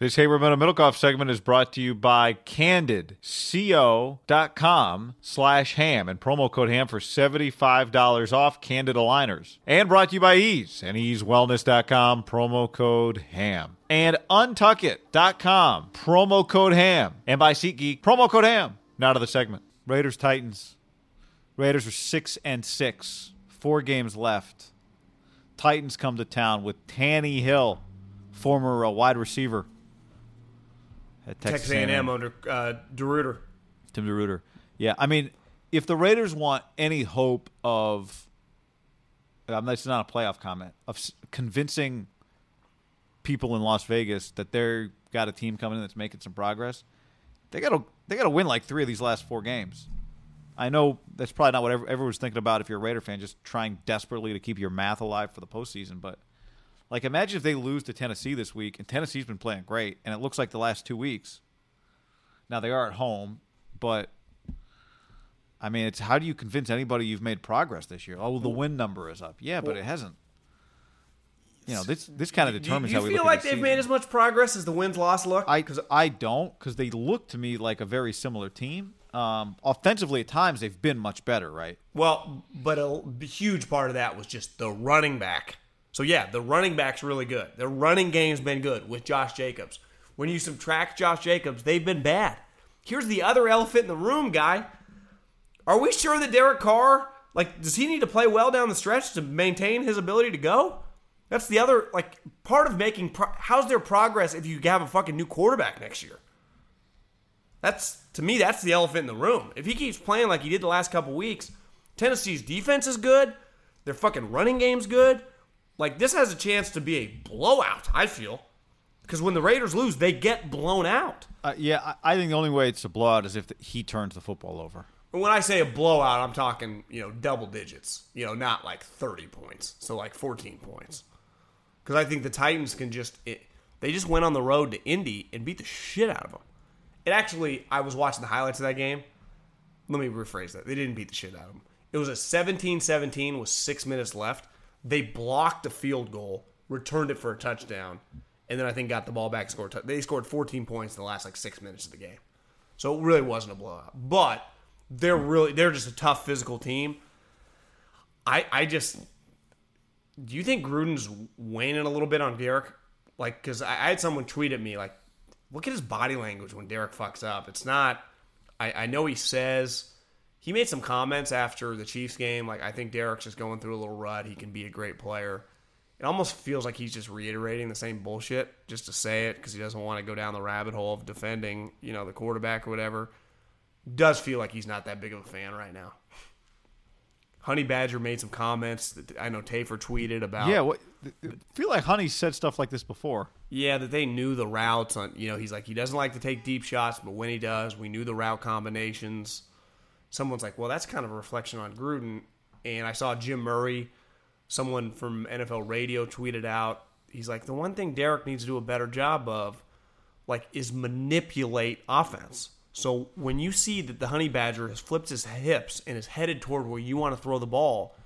This Haber Meadow Middlekauff segment is brought to you by Candid, co.com slash ham and promo code ham for $75 off Candid aligners. And brought to you by Eaze and eazewellness.com, promo code ham. And untuckit.com, promo code ham. And by SeatGeek, promo code ham. Now to the segment. Raiders Titans. Raiders are six and six. Four games left. Titans come to town with Tannehill, former uh, wide receiver at Texas, A&M, under uh, DeRuyter. Tim DeRuyter. Yeah, I mean, if the Raiders want any hope of, um, that's not a playoff comment, of convincing people in Las Vegas that they're got a team coming in that's making some progress, they got to they got to win like three of these last four games. I know that's probably not what ever- everyone's thinking about if you're a Raider fan, just trying desperately to keep your math alive for the postseason. But like, imagine if they lose to Tennessee this week, and Tennessee's been playing great, and it looks like the last two weeks. Now they are at home, but I mean, it's how do you convince anybody you've made progress this year? Oh, the win number is up. Yeah, but it hasn't. You know, this this kind of determines Do you, you how we feel like they've season. made as much progress as the wins loss look? I because I don't because they look to me like a very similar team. Um, offensively, at times they've been much better, right? well, but a huge part of that was just the running back. So yeah, the running back's really good. The running game's been good with Josh Jacobs. When you subtract Josh Jacobs, they've been bad. Here's the other elephant in the room, guy. Are we sure that Derek Carr, like, does he need to play well down the stretch to maintain his ability to go? That's the other, like, part of making. Pro- how's their progress if you have a fucking new quarterback next year? That's to me, that's the elephant in the room. If he keeps playing like he did the last couple weeks, Tennessee's defense is good. Their fucking running game's good. Like this has a chance to be a blowout. I feel because when the Raiders lose, they get blown out. Uh, yeah, I, I think the only way it's a blowout is if the, he turns the football over. And when I say a blowout, I'm talking you know double digits. You know, not like 30 points. So like 14 points. Because I think the Titans can just it, they just went on the road to Indy and beat the shit out of them. It actually, I was watching the highlights of that game. Let me rephrase that. They didn't beat the shit out of them. It was a 17-17 with six minutes left. They blocked a field goal, returned it for a touchdown, and then I think got the ball back. Scored. They scored 14 points in the last like six minutes of the game. So it really wasn't a blowout. But they're really they're just a tough physical team. I I just do you think Gruden's waning a little bit on Derek? Like, because I, I had someone tweet at me like, look at his body language when Derek fucks up. It's not. I, I know he says he made some comments after the Chiefs game. Like, I think Derek's just going through a little rut. He can be a great player. It almost feels like he's just reiterating the same bullshit just to say it because he doesn't want to go down the rabbit hole of defending, you know, the quarterback or whatever. Does feel like he's not that big of a fan right now. Honey Badger made some comments that I know Tafur tweeted about. Yeah, what, I feel like Honey said stuff like this before. Yeah, that they knew the routes on. You know, he's like he doesn't like to take deep shots, but when he does, we knew the route combinations. Someone's like, well, that's kind of a reflection on Gruden. And I saw Jim Murray, someone from NFL Radio, tweeted out he's like the one thing Derek needs to do a better job of, like, is manipulate offense. So when you see that the honey badger has flipped his hips and is headed toward where you want to throw the ball,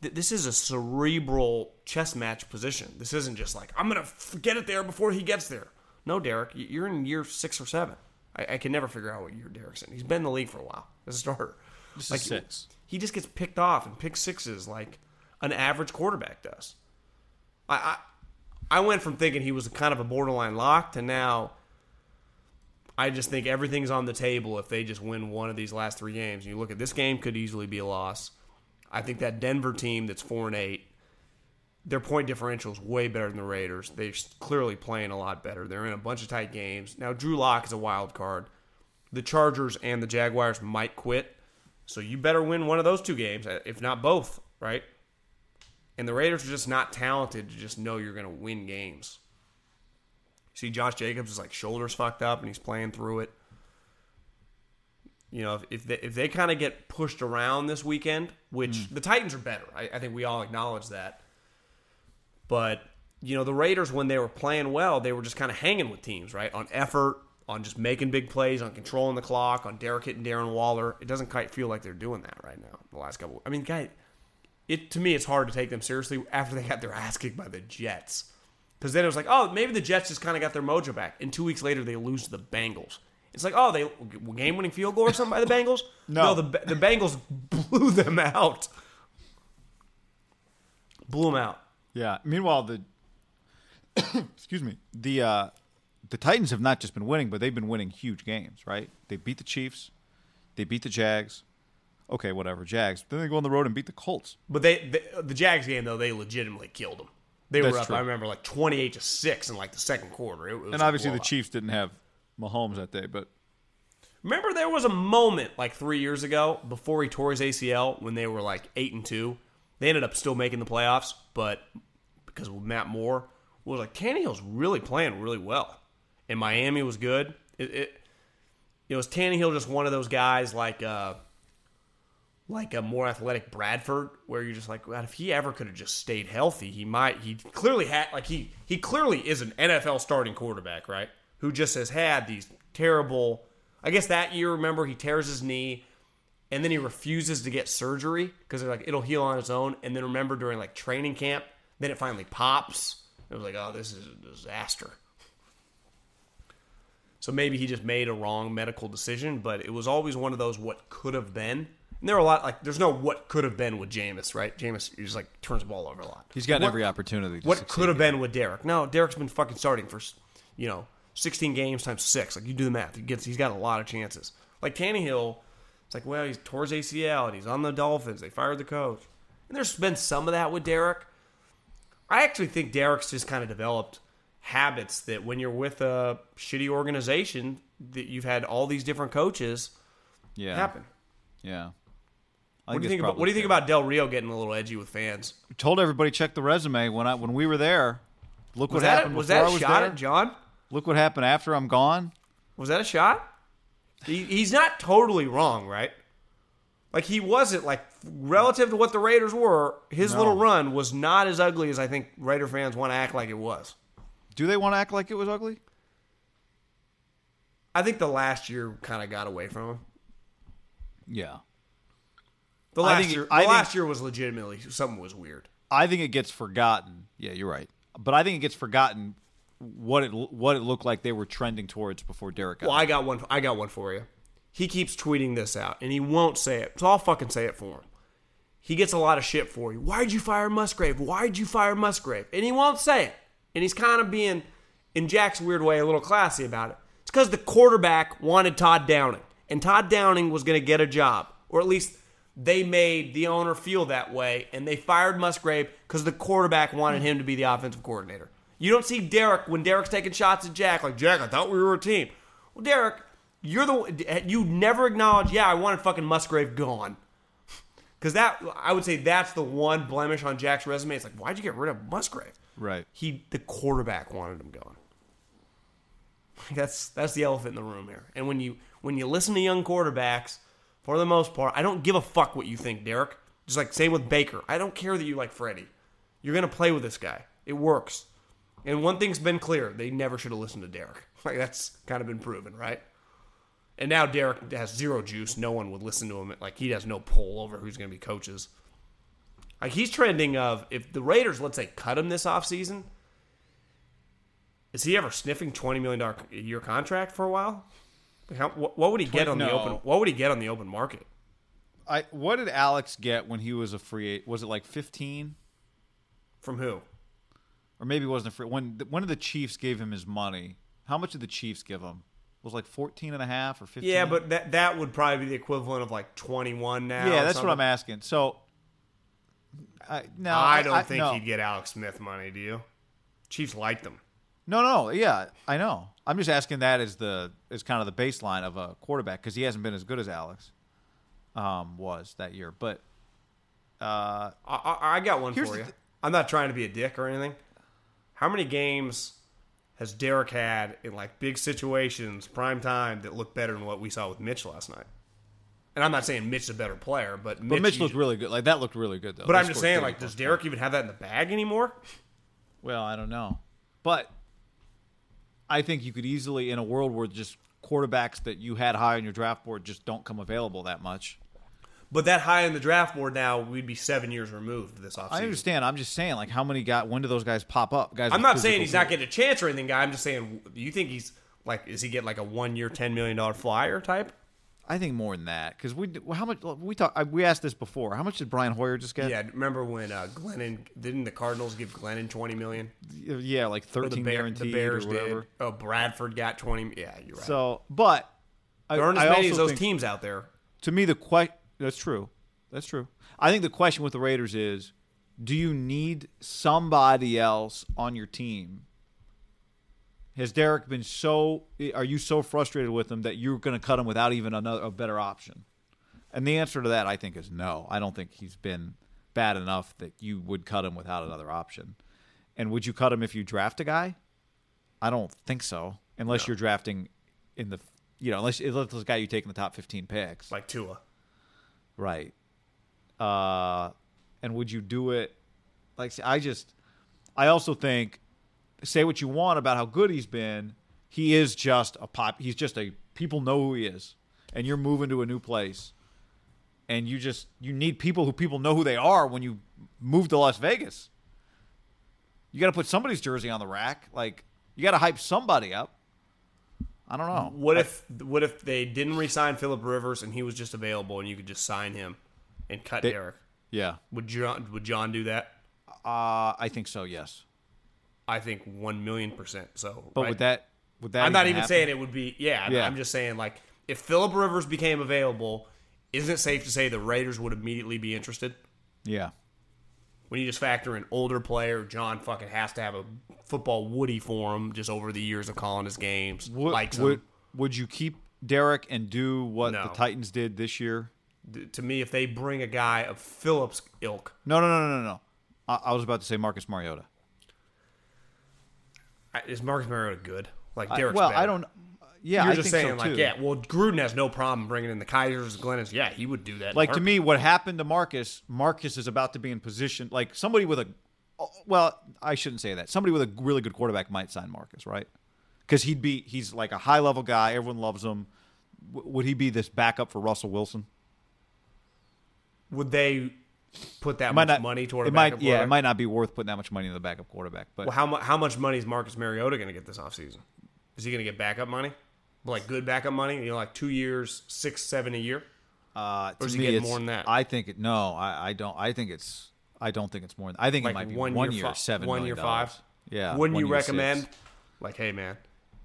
th- this is a cerebral chess match position. This isn't just like I'm gonna get it there before he gets there. No, Derek, you're in year six or seven. I, I can never figure out what year Derek's in. He's been in the league for a while as a starter. This is six. He just gets picked off and pick sixes like an average quarterback does. I, I I went from thinking he was kind of a borderline lock to now I just think everything's on the table if they just win one of these last three games. You look at this game could easily be a loss. I think that Denver team that's four and eight, their point differential is way better than the Raiders. They're clearly playing a lot better. They're in a bunch of tight games. Now Drew Lock is a wild card. The Chargers and the Jaguars might quit. So you better win one of those two games, uh, if not both, right? And the Raiders are just not talented to just know you're going to win games. See, Josh Jacobs is like shoulders fucked up and he's playing through it. You know, if, if they, if they kind of get pushed around this weekend, which hmm. the Titans are better, I, I think we all acknowledge that. But, you know, the Raiders, when they were playing well, they were just kind of hanging with teams, right? On effort, on just making big plays, on controlling the clock, on Derek hitting Darren Waller. It doesn't quite feel like they're doing that right now. The last couple, I mean, guy, it to me, it's hard to take them seriously after they got their ass kicked by the Jets. Because then it was like, oh, maybe the Jets just kind of got their mojo back. And two weeks later, they lose to the Bengals. It's like, oh, they game-winning field goal or something by the Bengals. No. the the Bengals blew them out. Blew them out. Yeah. Meanwhile, the excuse me, the uh, the Titans have not just been winning, but they've been winning huge games. Right? They beat the Chiefs, they beat the Jags. Okay, whatever, Jags. Then they go on the road and beat the Colts. But they, the the Jags game though, they legitimately killed them. They were up. true. I remember like twenty-eight to six in like the second quarter. It was And obviously, the. Chiefs didn't have Mahomes that day, but Remember, there was a moment like three years ago before he tore his ACL when they were like eight and two. They ended up still making the playoffs, but because Matt Moore was like Tannehill's really playing really well, and Miami was good. It, it, it was Tannehill just one of those guys like uh, like a more athletic Bradford, where you're just like, God, if he ever could have just stayed healthy, he might. He clearly had like he he clearly is an NFL starting quarterback, right? Who just has had these terrible. I guess that year, remember, he tears his knee, and then he refuses to get surgery because they're like it'll heal on its own. And then remember during like training camp, then it finally pops. It was like, oh, this is a disaster. So maybe he just made a wrong medical decision, but it was always one of those what could have been. And there are a lot like there's no what could have been with Jameis, right? Jameis just like turns the ball over a lot. he's gotten What- every opportunity. To What could have been with Derek? No, Derek's been fucking starting for you know 16 games times six. Like you do the math, he gets he's got a lot of chances. Like Tannehill, it's like well he's towards ACL and he's on the Dolphins. They fired the coach, and there's been some of that with Derek. I actually think Derek's just kind of developed habits that when you're with a shitty organization that you've had all these different coaches Yeah. happen. Yeah. What do you think about What do you think fair. about Del Rio getting a little edgy with fans? Told everybody check the resume when I when we were there. Look Was what that happened was that I a was shot there. at John? Look what happened after I'm gone. Was that a shot? He, he's not totally wrong, right? Like he wasn't like relative to what the Raiders were. His No. little run was not as ugly as I think Raider fans want to act like it was. Do they want to act like it was ugly? I think the last year kind of got away from him. Yeah. The last year, I the think- last year was legitimately something was weird. I think it gets forgotten. Yeah, you're right. But I think it gets forgotten what it what it looked like they were trending towards before Derek got. Well. I got one. I got one for you. He keeps tweeting this out, and he won't say it. So I'll fucking say it for him. He gets a lot of shit for you. Why'd you fire Musgrave? Why'd you fire Musgrave? And he won't say it. And he's kind of being, in Jack's weird way, a little classy about it. It's because the quarterback wanted Todd Downing, and Todd Downing was going to get a job, or at least they made the owner feel that way, and they fired Musgrave because the quarterback wanted him to be the offensive coordinator. You don't see Derek when Derek's taking shots at Jack like Jack. I thought we were a team. Well, Derek, you're the you never acknowledge. Yeah, I wanted fucking Musgrave gone. Because that I would say that's the one blemish on Jack's resume. It's like, why'd you get rid of Musgrave? right. He the quarterback wanted him gone. That's that's the elephant in the room here. And when you when you listen to young quarterbacks, for the most part, I don't give a fuck what you think, Derek. Just like same with Baker. I don't care that you like Freddie. You're gonna play with this guy. It works. And one thing's been clear: they never should have listened to Derek. Like that's kind of been proven, right? And now Derek has zero juice. No one would listen to him. Like he has no pull over who's going to be coaches. Like he's trending of if the Raiders, let's say, cut him this offseason, is he ever sniffing twenty million dollar a year contract for a while? How, what, what would he get on the open? What would he get on the open market? I what did Alex get when he was a free agent? Was it like 15 From who? Or maybe it wasn't a free when one of the Chiefs gave him his money. How much did the Chiefs give him? It was like 14 and a half or 15? Yeah, but that that would probably be the equivalent of like twenty one now. Yeah, that's what I'm asking. So I no, I don't think no. he'd get Alex Smith money. Do you? Chiefs like them. No, no, yeah, I know. I'm just asking that as the as kind of the baseline of a quarterback because he hasn't been as good as Alex um, was that year. But uh, I, I, I got one for you. th- I'm not trying to be a dick or anything. How many games has Derek had in like big situations, prime time, that look better than what we saw with Mitch last night? And I'm not saying Mitch's a better player, but Mitch, but Mitch looked really good. Like that looked really good though. But They I'm just saying, like, does Derek even have that in the bag anymore? Well, I don't know, but I think you could easily in a world where just quarterbacks that you had high on your draft board just don't come available that much. But that high in the draft board now, we'd be seven years removed this offseason. I understand. I'm just saying, like, how many got? When do those guys pop up? Guys, I'm not saying he's not getting a chance or anything, guy. I'm just saying, you think he's like, is he getting like a one year, $10 million flyer type? I think more than that because we how much we talk. We asked this before. How much did Brian Hoyer just get? Yeah, remember when uh, Glennon didn't the Cardinals give Glennon twenty million? yeah, like Or the, thirteen Bear, guaranteed the Bears or whatever. did. Oh, Bradford got twenty. Yeah, you're right. So, but I, there aren't as I many as those teams out there. To me, the question that's true. That's true. I think the question with the Raiders is: Do you need somebody else on your team? Has Derek been so? Are you so frustrated with him that you're going to cut him without even another a better option? And the answer to that, I think, is no. I don't think he's been bad enough that you would cut him without another option. And would you cut him if you draft a guy? I don't think so, unless you're drafting in the, you know, unless unless the guy you take in the top 15 picks. Like Tua. Right. Uh, and would you do it? Like I just, I also think, say what you want about how good he's been. He is just a pop. He's just a people know who he is, and you're moving to a new place, and you just you need people who people know who they are when you move to Las Vegas. You got to put somebody's jersey on the rack. Like you got to hype somebody up. I don't know. What if what if they didn't re-sign Philip Rivers and he was just available and you could just sign him and cut They- Derek? Yeah. Would John would John do that? Uh, I think so. Yes. I think one million percent. So, But right? would that would that? I'm not even happen? saying it would be. Yeah, Yeah. I'm just saying like if Philip Rivers became available, isn't it safe to say the Raiders would immediately be interested? Yeah. When you just factor in older player, John fucking has to have a football Woody for him just over the years of calling his games. Would, likes would, him. would you keep Derek and do what No. the Titans did this year? D- To me, if they bring a guy of Phillips ilk, No, no, no, no, no, no. I, I was about to say Marcus Mariota. I- is Marcus Mariota good? Like I- well, better. I don't. Yeah, You're I just think saying so like too. yeah. Well, Gruden has no problem bringing in the Kaisers, Glennons. Yeah, he would do that. Like to me, what happened to Marcus? Marcus is about to be in position. Like somebody with a, well, I shouldn't say that. Somebody with a really good quarterback might sign Marcus, right? Because he'd be he's like a high level guy. Everyone loves him. W- would he be this backup for Russell Wilson? would they put that much not. money toward a it might. Yeah, it might not be worth putting that much money in the backup quarterback. But Well, how much? How much money is Marcus Mariota going to get this offseason? Is he going to get backup money? Like good backup money? You know, like two years, six, seven a year. Uh, to Or is he me, getting more than that? I think it. No, I, I don't. I think it's. I don't think it's more. Than, I think Like it might be one, one, year, year, seven, one year five. dollars. Yeah. Wouldn't you recommend? six. Like, hey man,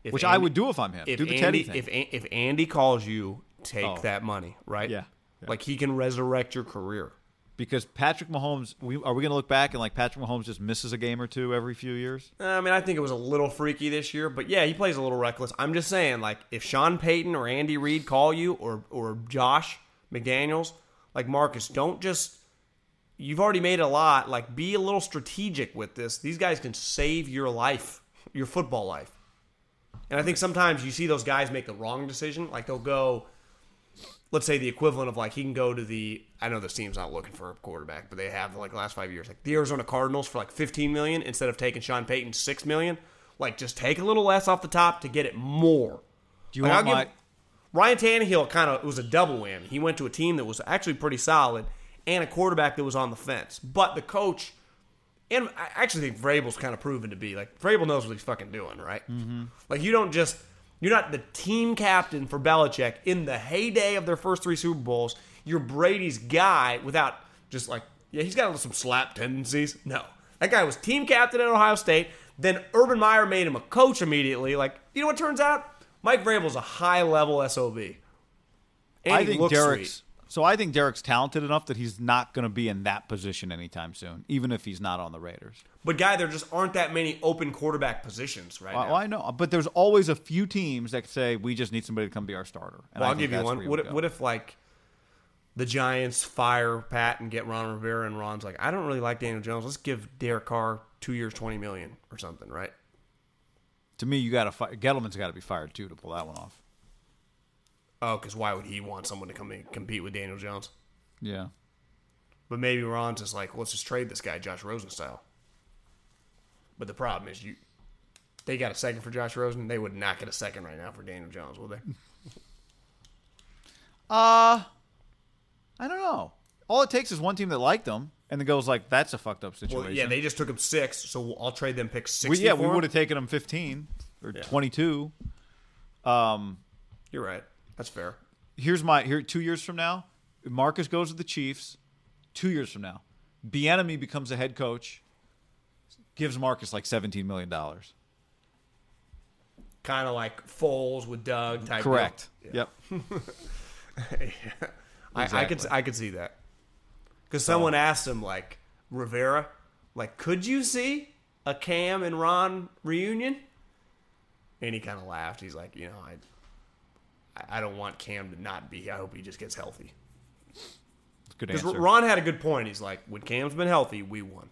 Which I would do if I'm him. If do the Andy, Teddy thing. if if Andy calls you, take Oh. that money, right? Yeah. Yeah. Like he can resurrect your career. Because Patrick Mahomes, we, are we going to look back and like Patrick Mahomes just misses a game or two every few years? Uh, I mean, I think it was a little freaky this year, but yeah, he plays a little reckless. I'm just saying, like, if Sean Payton or Andy Reid call you, or or Josh McDaniels, like Marcus, don't just. You've already made a lot. Like, be a little strategic with this. These guys can save your life, your football life. And I think sometimes you see those guys make the wrong decision. Like they'll go, let's say the equivalent of like he can go to the I know this team's not looking for a quarterback, but they have like the last five years, like the Arizona Cardinals for like 15 million instead of taking Sean Payton six million. Like just take a little less off the top to get it more. Do you Like, want I'll my? give- Ryan Tannehill kind of it was a double win. He went to a team that was actually pretty solid and a quarterback that was on the fence. But the coach, and I actually think Vrabel's kind of proven to be like Vrabel knows what he's fucking doing, right? Mm-hmm. Like you don't just you're not the team captain for Belichick in the heyday of their first three Super Bowls. You're Brady's guy without just like yeah, he's got some slap tendencies. No, that guy was team captain at Ohio State. Then Urban Meyer made him a coach immediately. Like you know what turns out? Mike Vrabel's a high level sob. And I he think looks Derek's. sweet. So I think Derek's talented enough that he's not going to be in that position anytime soon, even if he's not on the Raiders. But guy, there just aren't that many open quarterback positions right Well, now. I know, but there's always a few teams that say we just need somebody to come be our starter. And Well, I'll give you one. What if, what if like the Giants fire Pat and get Ron Rivera and Ron's like, I don't really like Daniel Jones. Let's give Derek Carr two years, twenty million or something, right? to me, you got to fi- Gettleman's got to be fired too to pull that one off. Oh, because why would he want someone to come in and compete with Daniel Jones? Yeah, But maybe Ron's just like, let's just trade this guy, Josh Rosen style. But the problem is, you they got a second for Josh Rosen. They would not get a second right now for Daniel Jones, would they? uh I don't know. All it takes is one team that liked him, and the goes like, "That's a fucked up situation." Well, yeah, they just took him six, so I'll trade them pick sixty. yeah, we would have taken him 15 or Yeah. 22. Um, You're right. That's fair. here's my here two years from now, Marcus goes to the Chiefs. Two years from now, Bieniemy becomes a head coach, gives Marcus like 17 million dollars. Kind of like Foles with Doug type. Correct. deal. Yep. I, I could I could see that because someone asked him like Rivera, like, could you see a Cam and Ron reunion? And he kind of laughed. He's like, you know, I I don't want Cam to not be. I hope he just gets healthy. Good Because. Ron had a good point. He's like, when Cam's been healthy, we won.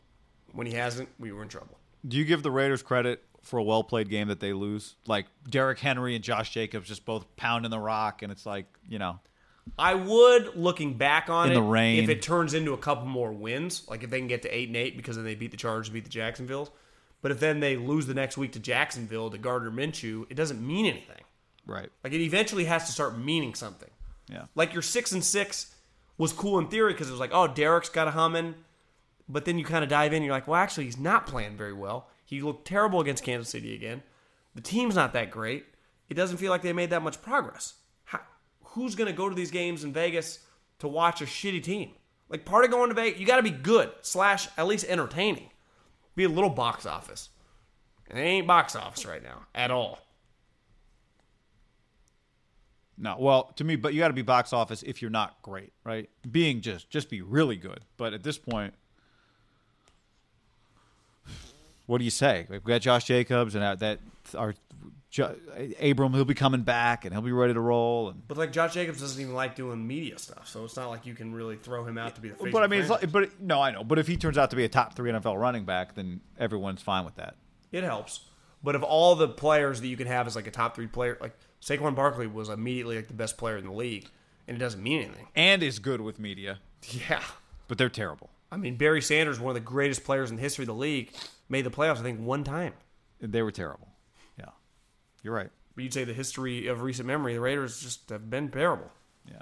When he hasn't, we were in trouble. Do you give the Raiders credit for a well played game that they lose? Like Derrick Henry and Josh Jacobs just both pounding the rock, and it's like you know, I would, looking back on In it, the rain. if it turns into a couple more wins, like if they can get to eight and eight because then they beat the Chargers, beat the Jacksonville. But if then they lose the next week to Jacksonville to Gardner Minshew, it doesn't mean anything. Right? Like it eventually has to start meaning something. Yeah. Like your six and six was cool in theory because it was like, oh, Derek's got a humming. But then you kind of dive in, you're like, well, actually, he's not playing very well. He looked terrible against Kansas City again. The team's not that great. It doesn't feel like they made that much progress. How, who's going to go to these games in Vegas to watch a shitty team? Like part of going to Vegas, you got to be good slash at least entertaining. Be a little box office. And it ain't box office right now at all. No, well, to me, but you got to be box office if you're not great, right? Being just just be really good, but at this point, what do you say? We've got Josh Jacobs and that, that our Jo- Abram. He'll be coming back and he'll be ready to roll. And But like Josh Jacobs doesn't even like doing media stuff, so it's not like you can really throw him out to be the face. but I mean, it's like, but no, I know. But if he turns out to be a top three NFL running back, then everyone's fine with that. it helps. But of all the players that you can have as like a top three player, like Saquon Barkley was immediately like the best player in the league, and it doesn't mean anything. And is good with media, Yeah, but they're terrible. I mean Barry Sanders, one of the greatest players in the history of the league, made the playoffs I think one time. They were terrible. Yeah, you're right. But you'd say the history of recent memory, the Raiders just have been terrible. Yeah.